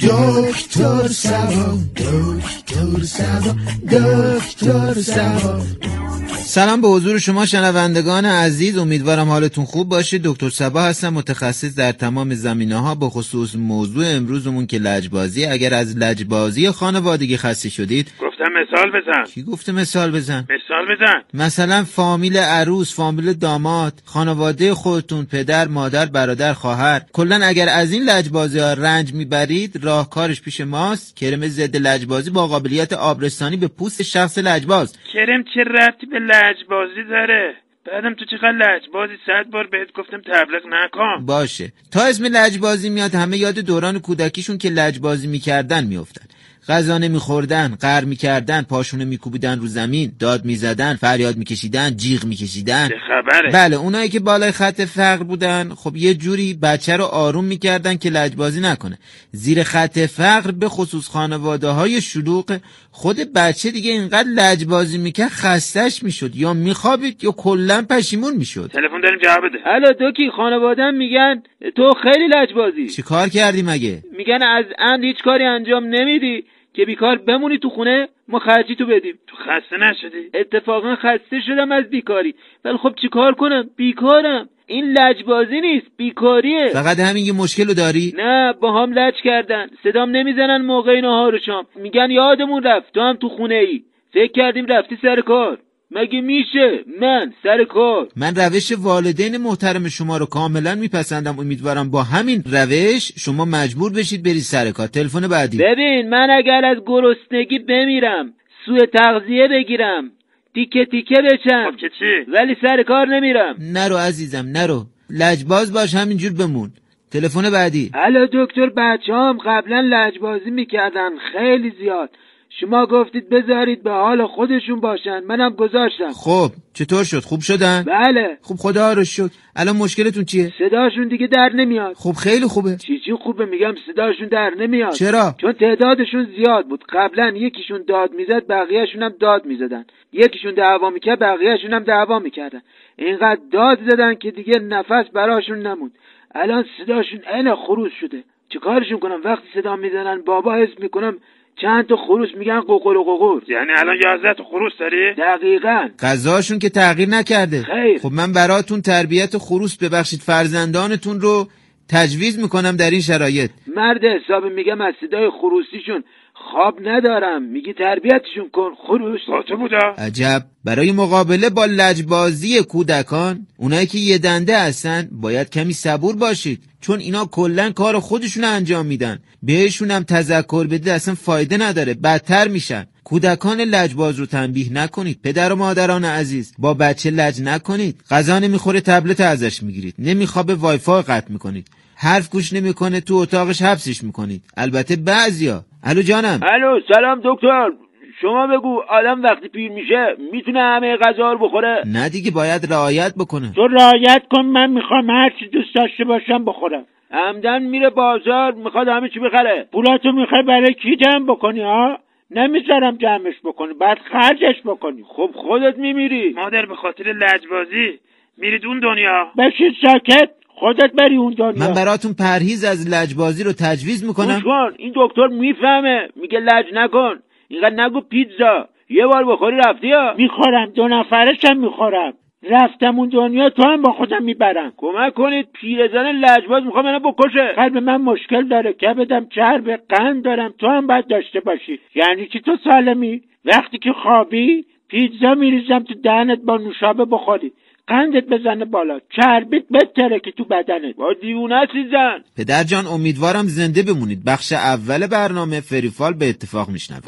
دکتر سبا دکتر سبا دکتر سبا سلام به حضور شما شنوندگان عزیز امیدوارم حالتون خوب باشه. دکتر سبا هستم متخصص در تمام زمینه ها به خصوص موضوع امروزمون که لجبازی. اگر از لجبازی خانوادگی خسته شدید گفتم مثال بزن. کی گفته مثال بزن؟ مثال بزن. مثلا فامیل عروس فامیل داماد خانواده خودتون پدر مادر برادر خواهر. کلا اگر از این لجبازی ها رنج می‌برید راهکارش پیش ماست. کرم ضد لجبازی با قابلیت آبرسانی به پوست شخص لجباز. کرم چه ربطی به لجبازی داره؟ بعدم تو چقدر لجبازی؟ صد بار بهت گفتم تبلیغ نکن. باشه. تا اسم لجبازی میاد همه یاد دوران کودکیشون که لجبازی می‌کردن میافتن. غذا نمیخوردن قر می‌کردن پاشونه میکوبیدن رو زمین داد می‌زدن فریاد میکشیدن جیغ میکشیدن. چه خبره؟ بله اونایی که بالای خط فقر بودن خب یه جوری بچه رو آروم می‌کردن که لجبازی نکنه. زیر خط فقر به خصوص خانواده های شلوغ خود بچه دیگه اینقدر لجبازی می‌کرد خستش می‌شد یا میخوابید یا کلا پشیمون می‌شد. تلفن داریم جواب بده. الو دوکی خانوادم میگن تو خیلی لجبازی. چی کار کردی مگه؟ میگن از عمد هیچ کاری انجام نمیدی. که بیکار بمونی تو خونه ما خرجی تو بدیم. تو خسته نشدی؟ اتفاقا خسته شدم از بیکاری. ولی خب چیکار کنم؟ بیکارم. این لجبازی نیست بیکاریه. فقط همین یه مشکل رو داری؟ نه با هم لج کردن. صدام نمی‌زنن موقع نهار و شام. میگن یادمون رفت تو هم تو خونه ای فکر کردیم رفتی سر کار. مگه میشه؟ من سر کار. من روش والدین محترم شما رو کاملا میپسندم. امیدوارم با همین روش شما مجبور بشید برید سر کار. تلفن بعدی. ببین من اگر از گرسنگی بمیرم سوء تغذیه بگیرم تیکه تیکه بچم. خب که چی؟ ولی سر کار نمیرم. نرو عزیزم نرو. لجباز باش همینجور بمون. تلفن بعدی. الو دکتر بچه هم قبلا لجبازی می‌کردن. خیلی زیاد. شما گفتید بذارید به حال خودشون باشن منم گذاشتم. خب چطور شد؟ خوب شدن؟ بله. خب خدا رو شکر. الان مشکلتون چیه؟ صداشون دیگه در نمیاد. خب خیلی خوبه. چی چی خوبه؟ میگم صداشون در نمیاد. چرا؟ چون تعدادشون زیاد بود. قبلا یکیشون داد می‌زد بقیهشون هم داد می‌زدن. یکیشون دعوا می‌کرد بقیهشون هم دعوا می‌کردن. اینقدر داد زدن که دیگه نفس براشون نموند. الان صداشون عین خروس شده. چیکارشون کنم؟ وقتی صدا می‌زنن بابا حس می‌کنم چند تا خروس میگن قوقل و یعنی الان یازده تا خروس داری؟ دقیقا. غذاشون که تغییر نکرده. خیر. خب من براتون تربیت خروس ببخشید فرزندانتون رو تجویز می‌کنم در این شرایط. مرد حساب میگم از صدای خروسیشون خواب ندارم. میگی تربیتشون کن خروس با تو بودا عجب. برای مقابله با لجبازی کودکان اونایی که یه دنده هستن باید کمی صبور باشید. چون اینا کلا کار خودشون انجام میدن. بهشون هم تذکر بدید اصلا فایده نداره. بدتر میشن. کودکان لجباز رو تنبیه نکنید. پدر و مادران عزیز با بچه لج نکنید. غذا نمی‌خوره تبلت ازش می‌گیرید. نمیخوابه وایفای قطع می‌کنید. حرف گوش نمی‌کنه تو اتاقش حبسش می‌کنید. البته بعضیا الو جانم. الو سلام دکتر. شما بگو آدم وقتی پیر میشه می‌تونه همه غذا رو بخوره؟ نه دیگه باید رعایت بکنه. تو رعایت کن من می‌خوام هر چی دوست داشته باشم بخورم. همدن میره بازار می‌خواد همه چی بخره. پولاتو می‌خوای برای کی جمع بکنی ها نمی‌ذارم جمعش بکنی بعد خرجش بکنی. خب خودت میمیری. مادر به خاطر لجبازی میرید اون دنیا. بشید ساکت. خودت بری اون دنیا من براتون پرهیز از لجبازی رو تجویز می‌کنم. کن این دکتر می‌فهمه. میگه لج نکن. اینقدر نگو پیتزا. یه بار بخوری رفتی ها؟ می‌خورم. دو نفرشم می‌خورم. رفتم اون دنیا تو هم با خودم می‌برم. کمک کنید. پیرزن لجباز می‌خوام منو بکشه. قلب من مشکل داره. کبدم چرب قند دارم. تو هم باید داشته باشی. یعنی چی تو سالمی؟ وقتی که خوابی پیتزا میریزم تو دهنت با نوشابه بخوری. قندت بزنه بالا. چربیت بتره که تو بدنت با دیونه زن پدر جان امیدوارم زنده بمونید. بخش اول برنامه فریفال به اتفاق میشنوه.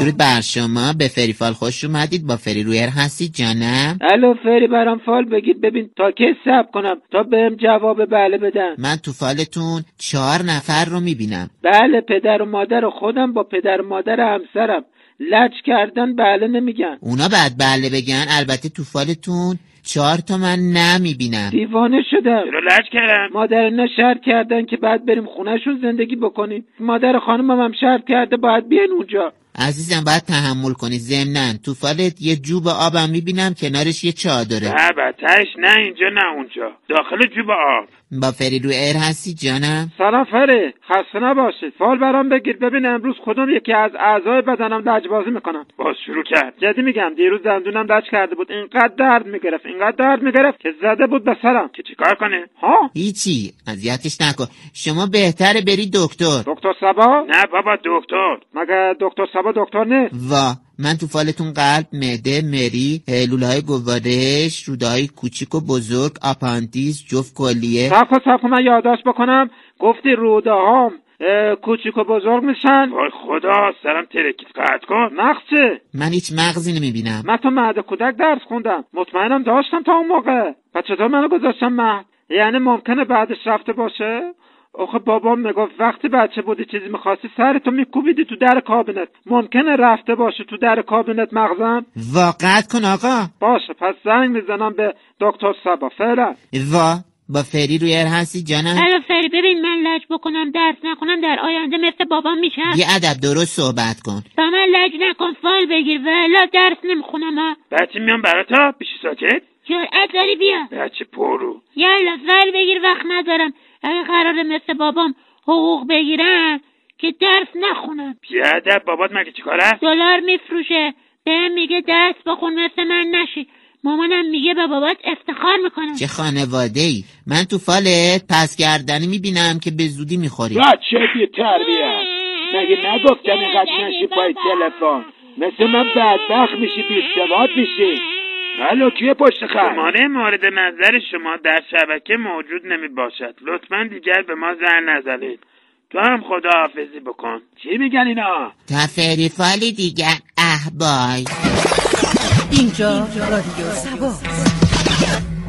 درود بر شما. به فریفال خوش اومدید. با فری رویر هستید جانم؟ الو فری برام فال بگید. ببین تا کی صبر کنم؟ تا بهم جواب بله بدن. من تو فالتون چهار نفر رو می‌بینم. بله پدر و مادر خودم با پدر و مادر همسرم. لج کردن بله نمیگن. اونا بعد بله بگن. البته تو فالتون چهار تا من نمی‌بینم. دیوانه شدم. چرا لج کردن؟ مادر اینا شرط کردن که بعد بریم خونهشون زندگی بکنیم. مادر خانمم هم شرط کرده باید بیاین اونجا. عزیزم باید تحمل کنی. ضمنا تو فالت یه جوب آبم می‌بینم کنارش یه چادره. نه بتش نه اینجا نه اونجا. داخل جوب آب. با فری رو ایر هستی جانم؟ سلام فری خسته نباشید. فال برام بگیر. ببین امروز کدوم یکی از اعضای بدنم لجبازی می‌کنم باز شروع کرد. جدی میگم دیروز دندونم لج کرده بود. اینقدر درد می‌گرفت اینقدر درد می‌گرفت که زده بود به سرم. که چیکار کنه؟ ها؟ هیچی. اذیتش نکن. شما بهتره بری دکتر. دکتر سبا؟ نه بابا دکتر. مگه دکتر سبا دکتر نیست وا من تو فالتون قلب معده مری لوله های گوارش روده های کوچیک و بزرگ آپاندیس جفت کلیه. سب کن من یادداشت بکنم گفتی روده هام اه، کوچیک و بزرگ میشن. وای خدا سرم ترکید قطع کن. مغز چه؟ من هیچ مغزی نمی‌بینم. من تو مهد کودک درس خوندم. مطمئنم داشتم تا اون موقع. و چطور منو گذاشتم مهد یعنی ممکنه بعدش رفته باشه؟ آخه بابام می‌گفت وقتی بچه بودی چیزی می‌خواستی سرتو میکوبیدی تو در کابینت. ممکنه رفته باشه تو در کابینت مغزم؟ واقعت کن آقا. باشه پس زنگ می‌زنم به دکتر سبا. فعلا. وا با فری روی air هستی جانم؟ الو فری ببین من لج بکنم درس نکنم در آینده مثل بابام میشم. یه ادب درست صحبت کن. با من لج نکن فال بگیر. ولا درس نمی‌خونم ها. بچه میام براتا پیش ساکت؟ جرأت داری بیا. بچه پررو. یالا فال بگیر وقت ندارم. اگه قراره مثل بابام حقوق بگیرم که درس نخونم بی‌ادب بابات مگه چیکاره دلار میفروشه. بهم میگه درس بخون مثل من نشی. مامانم میگه به بابات افتخار می‌کنم. چه خانواده ای من تو فالت پس کردنی می‌بینم که به زودی می‌خوری. بچه بی تربیت مگه نگفتم اینقدر نشی پای تلفن؟ مثل من بدبخت میشی بیستواد میشی. الو کیه پشت خط. شماره مورد نظر شما در شبکه موجود نمی باشد لطفا دیگر به ما زن نزنید. تو هم خداحافظی بکن. چی میگن اینا؟ تا فری فالی دیگر. اه بای. اینجا رادیو سبا.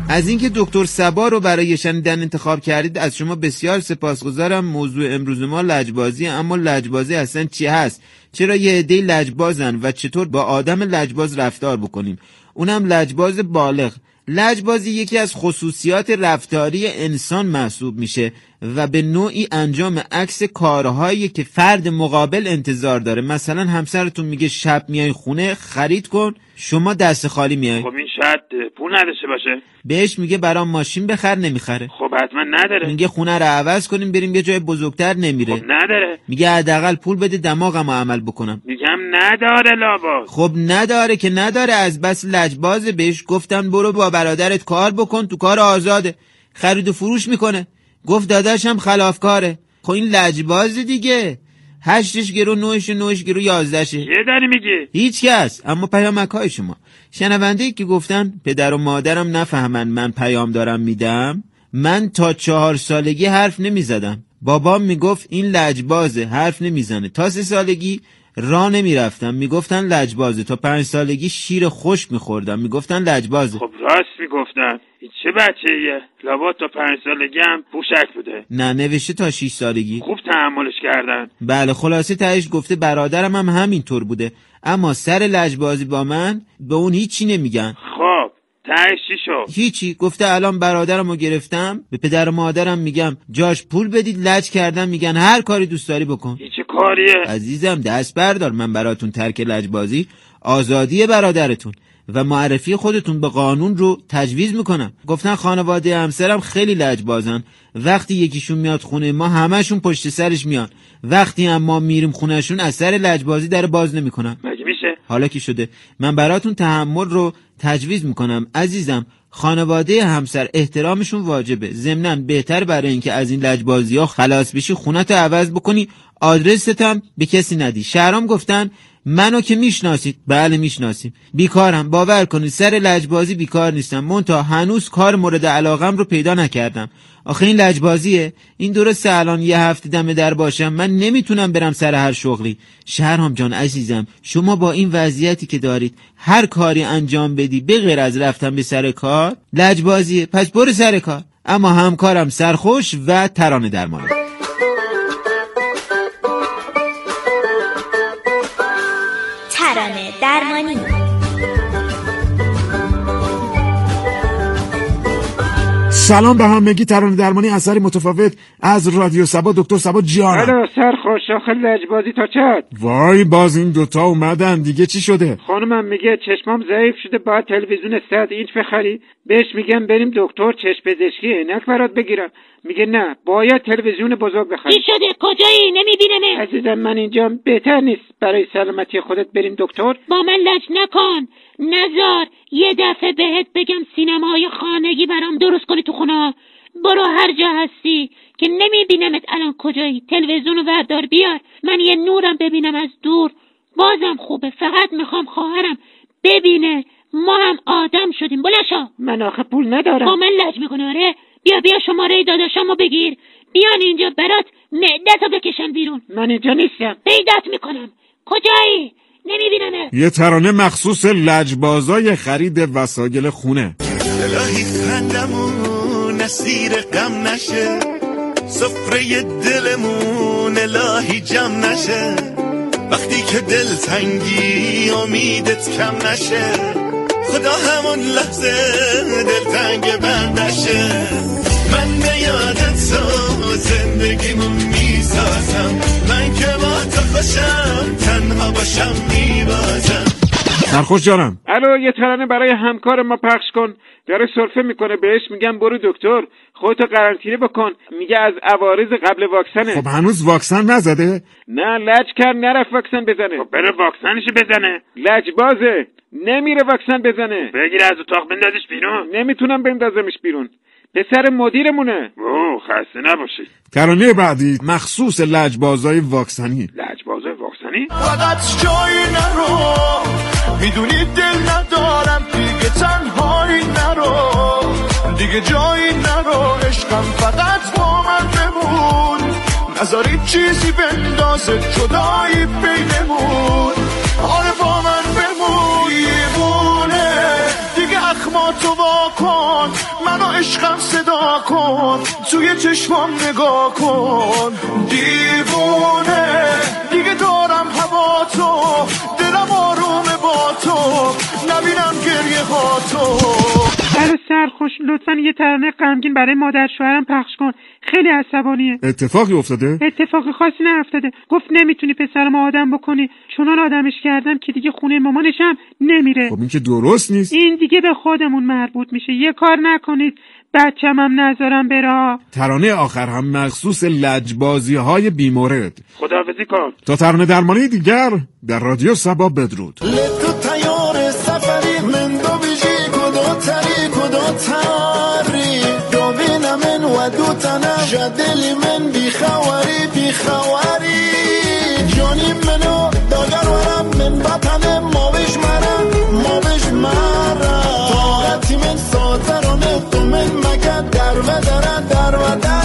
از اینکه دکتر سبا رو برای شنیدن انتخاب کردید از شما بسیار سپاسگزارم. موضوع امروز ما لجبازی اما لجبازی اصلا چی هست؟ چرا یه عده لجبازن و چطور با آدم لجباز رفتار بکنیم؟ اونم لجباز بالغ. لجبازی یکی از خصوصیات رفتاری انسان محسوب میشه. و به نوعی انجام عکس کارهایی که فرد مقابل انتظار داره. مثلا همسرتون میگه شب میای خونه خرید کن شما دست خالی میای. خب این شاید پول نداشته باشه. بهش میگه برام ماشین بخر نمی‌خره. خب حتما نداره. میگه خونه رو عوض کنیم بریم یه جای بزرگتر نمیره. خب نداره. میگه حداقل پول بده دماغم عمل بکنم. میگم نداره لاباس خب نداره که نداره از بس لجبازه. بهش گفتن برو با برادرت کار بکن تو کار آزاده. خرید و فروش می‌کنه. گفت داداشم خلافکاره. خب این لجبازه دیگه. هشتش گرو نوش نوش گرو یازدشه چیه داری میگی؟ هیچ کس. اما پیامک های شما. شنونده ای که گفتن پدر و مادرم نفهمن من پیام دارم میدم من تا چهار سالگی حرف نمی‌زدم. بابام می‌گفت این لجبازه حرف نمی‌زنه. تا سه سالگی را نمی‌رفتم. می‌گفتن لجبازه. تا پنج سالگی شیر خشک میخوردم. می‌گفتن لجبازه. خب راست می‌گفتن. این چه بچه ایه لابد تا پنج سالگی هم پوشک بوده. نه نوشته تا 6 سالگی. خوب تحملش کردن. بله خلاصه تهش گفته برادرم هم همینطور بوده. اما سر لجبازی با من به اون هیچی نمیگن. خب تهش چی شد؟ هیچی. گفته الان برادرم رو گرفتم. به پدر و مادرم میگم جاش پول بدید لج کردم میگن. هر کاری دوست داری بکن. چه کاریه. عزیزم دست بردار. من براتون ترک لجبازی آزادی برادرتون و معرفی خودتون به قانون رو تجویز می‌کنم. گفتن خانواده همسرم خیلی لجبازن. وقتی یکیشون میاد خونه ما همشون پشت سرش میان. وقتی هم ما میریم خونهشون از سر لجبازی در باز نمی‌کنن. مگه میشه؟ حالا که شده؟ من براتون تحمل رو تجویز می‌کنم. عزیزم خانواده همسر احترامشون واجبه. ضمنا بهتر برای اینکه از این لجبازی ها خلاص بشی خونت عوض بکنی. آدرستم به کسی ندی. شهرام گفتن منو که می‌شناسید؟ بله می‌شناسیم. بیکارم. باور کنید سر لجبازی بیکار نیستم. مونتا هنوز کار مورد علاقم رو پیدا نکردم. آخه این لجبازیه. این درسته الان یه هفته دم در باشم. من نمی‌تونم برم سر هر شغلی. شهرام جان عزیزم شما با این وضعیتی که دارید هر کاری انجام بدی به غیر از رفتن به سر کار لجبازیه. پس برو سر کار. اما همکارم سرخوش و ترانه درمانه. ترانه درمانی. سلام به همگی. ترانه درمانی اثری متفاوت از رادیو سبا. دکتر سبا جانم الو سرخوش آخه لجبازی تا چت؟ وای باز این دوتا اومدن. دیگه چی شده؟ خانمم میگه چشمام ضعیف شده. باید تلویزیون 100 اینچ بخری. بهش میگم بریم دکتر چشم پزشکی عینک برات بگیرم. میگه نه باید تلویزیون بزرگ چی بخری شده؟ کجایی؟ نمیبینمه عزیزم من اینجا بهتر نیست. برای سلامتی خودت بریم دکتر. با من لج نکن. نزار یه دفعه بهت بگم سینمای خانگی برام درست کنی تو خونه. برو هر جا هستی که نمیبینمت الان کجایی. تلویزیون رو وردار بیار. من یه نورم ببینم از دور. بازم خوبه. فقط می‌خوام خواهرم ببینه. ما هم آدم شدیم. بلشا من آخه پول با ندارم من لج می‌کنه آره. بیا بیا شماره داداشمو بگیر. بیان اینجا برات. معدتو بکشن بیرون. من اینجا نیستم. پیدات می‌کنم. کجایی؟ نمیبینمه یه ترانه مخصوص لجبازای خرید وسایل خونه. الهی خندمون اسیر غم نشه. سفره دلمون الهی جمع نشه. وقتی که دل تنگی امیدت کم نشه. خدا همون لحظه دل تنگ من نشه. من به یادت تو زندگیمو می‌سازم. من که با تو خوشم تنها باشم میبازم. سرخوش جانم. الو یه ترانه برای همکار ما پخش کن. داره سرفه می‌کنه بهش میگم برو دکتر. خودتو قرنطینه بکن. میگه از عوارض قبل واکسنه. خب هنوز واکسن نزده؟ نه لج کرد نرفت واکسن بزنه. خب بره واکسنشو بزنه. لجبازه نمیره واکسن بزنه. بگیر از اتاق بندازش بیرون. نمی‌تونم بندازمش بیرون. پسر مدیرمونه. اوه خسته نباشید ترانه بعدی مخصوص لجبازای واکسنی. لجبازای واکسنی؟ فقط جایی نرو. می‌دونی دل ندارم دیگه تنهایی نرو. دیگه جایی نرو عشقم فقط با من بمون. نذاری چیزی بندازه جدایی بینمون. آره با من بمون. دیوونه دیگه اخماتو وا کن منو عشقم صدا کن توی چشمام نگاه کن. دیوونه سرخوش لطفا یه ترانه غمگین برای مادر شوهرم پخش کن. خیلی عصبانیه. اتفاقی افتاده؟ اتفاق خاصی نیفتاده. گفت نمی‌تونی پسرم آدم بکنی. چونان آدمش کردم که دیگه خونه مامانشم نمیره. خب این که درست نیست. این دیگه به خودمون مربوط میشه. یه کار نکنید. بچم هم نذارم بره. ترانه آخر هم مخصوص لجبازی های بیمورد. خداحافظی کن. تا ترانه درمانی دیگر در رادیو سبا بدرود. تری دوبین من و دو تنم جدلی من بی خواری بی خواری جانی منو داگر ورم. من بطن ماوش مرم ماوش مرم طاقتی من ساترانه. تو من مگه در و درن در و درن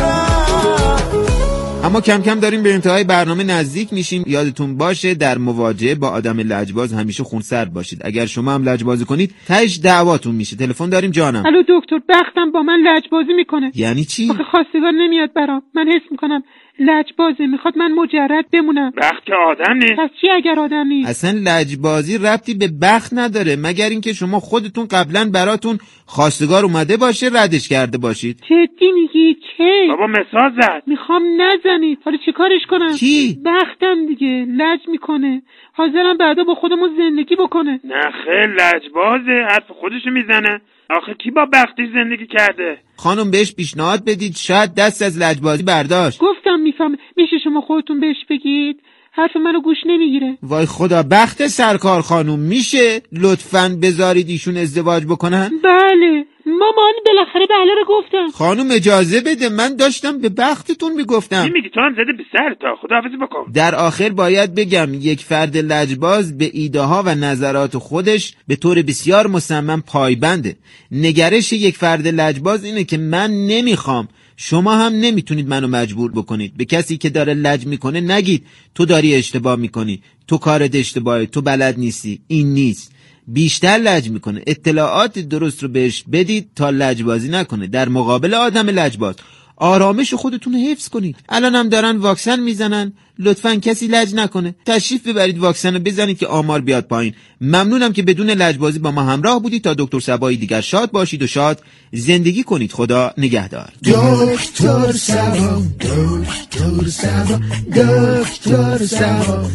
اما کم کم داریم به انتهای برنامه نزدیک میشیم. یادتون باشه در مواجهه با آدم لجباز همیشه خونسرد باشید. اگر شما هم لجبازی کنید تهش دعواتون میشه. تلفن داریم جانم. الو دکتر بختم با من لجبازی می‌کنه. یعنی چی؟ آخه خواستگار نمیاد برام. من حس می‌کنم لجبازه می‌خواد من مجرد بمونم. وقت که آدم نیست پس چی اگر آدم نیست؟ اصلا لجبازی ربطی به بخت نداره مگر اینکه شما خودتون قبلا براتون خواستگار اومده باشه ردش کرده باشید. جدی میگی؟ چه؟ بابا مثال زد. می‌خوام نزنید. حالا چیکارش کنم؟ کی بختم دیگه. لج می‌کنه. حاضرم بعدا با خودمون زندگی بکنه. نه خیلی لجبازه. حرف خودشو می‌زنه. آخه کی با بختیش زندگی کرده؟ خانم بهش پیشنهاد بدید شاید دست از لجبازی برداشت. گفتم میفهم میشه شما خودتون بهش بگید. حرف منو گوش نمی‌گیره. وای خدا بخت سرکار خانم میشه؟ لطفا بذارید ایشون ازدواج بکنن؟ بله. مامان بالاخره بله رو گفتم. خانم اجازه بده. من داشتم به بختتون می‌گفتم. چی میگی؟ تو هم زده به سر تا. خداحافظی بکن. در آخر باید بگم یک فرد لجباز به ایده ها و نظرات خودش به طور بسیار مصمم پایبنده نگرش یک فرد لجباز اینه که من نمی‌خوام. شما هم نمی‌تونید منو مجبور بکنید. به کسی که داره لج می‌کنه نگید. تو داری اشتباه می‌کنی. تو کارت اشتباهه تو بلد نیستی. این نیست. بیشتر لج می‌کنه. اطلاعات درست رو بهش بدید تا لجبازی نکنه. در مقابل آدم لجباز. آرامش خودتون حفظ کنید. الان هم دارن واکسن می‌زنن. لطفا کسی لج نکنه. تشریف ببرید واکسن رو بزنید که آمار بیاد پایین. ممنونم که بدون لجبازی با ما همراه بودید. تا دکتر سبایی دیگر شاد باشید و شاد زندگی کنید. خدا نگهدار. دکتر سبا دکتر سبا دکتر سبا.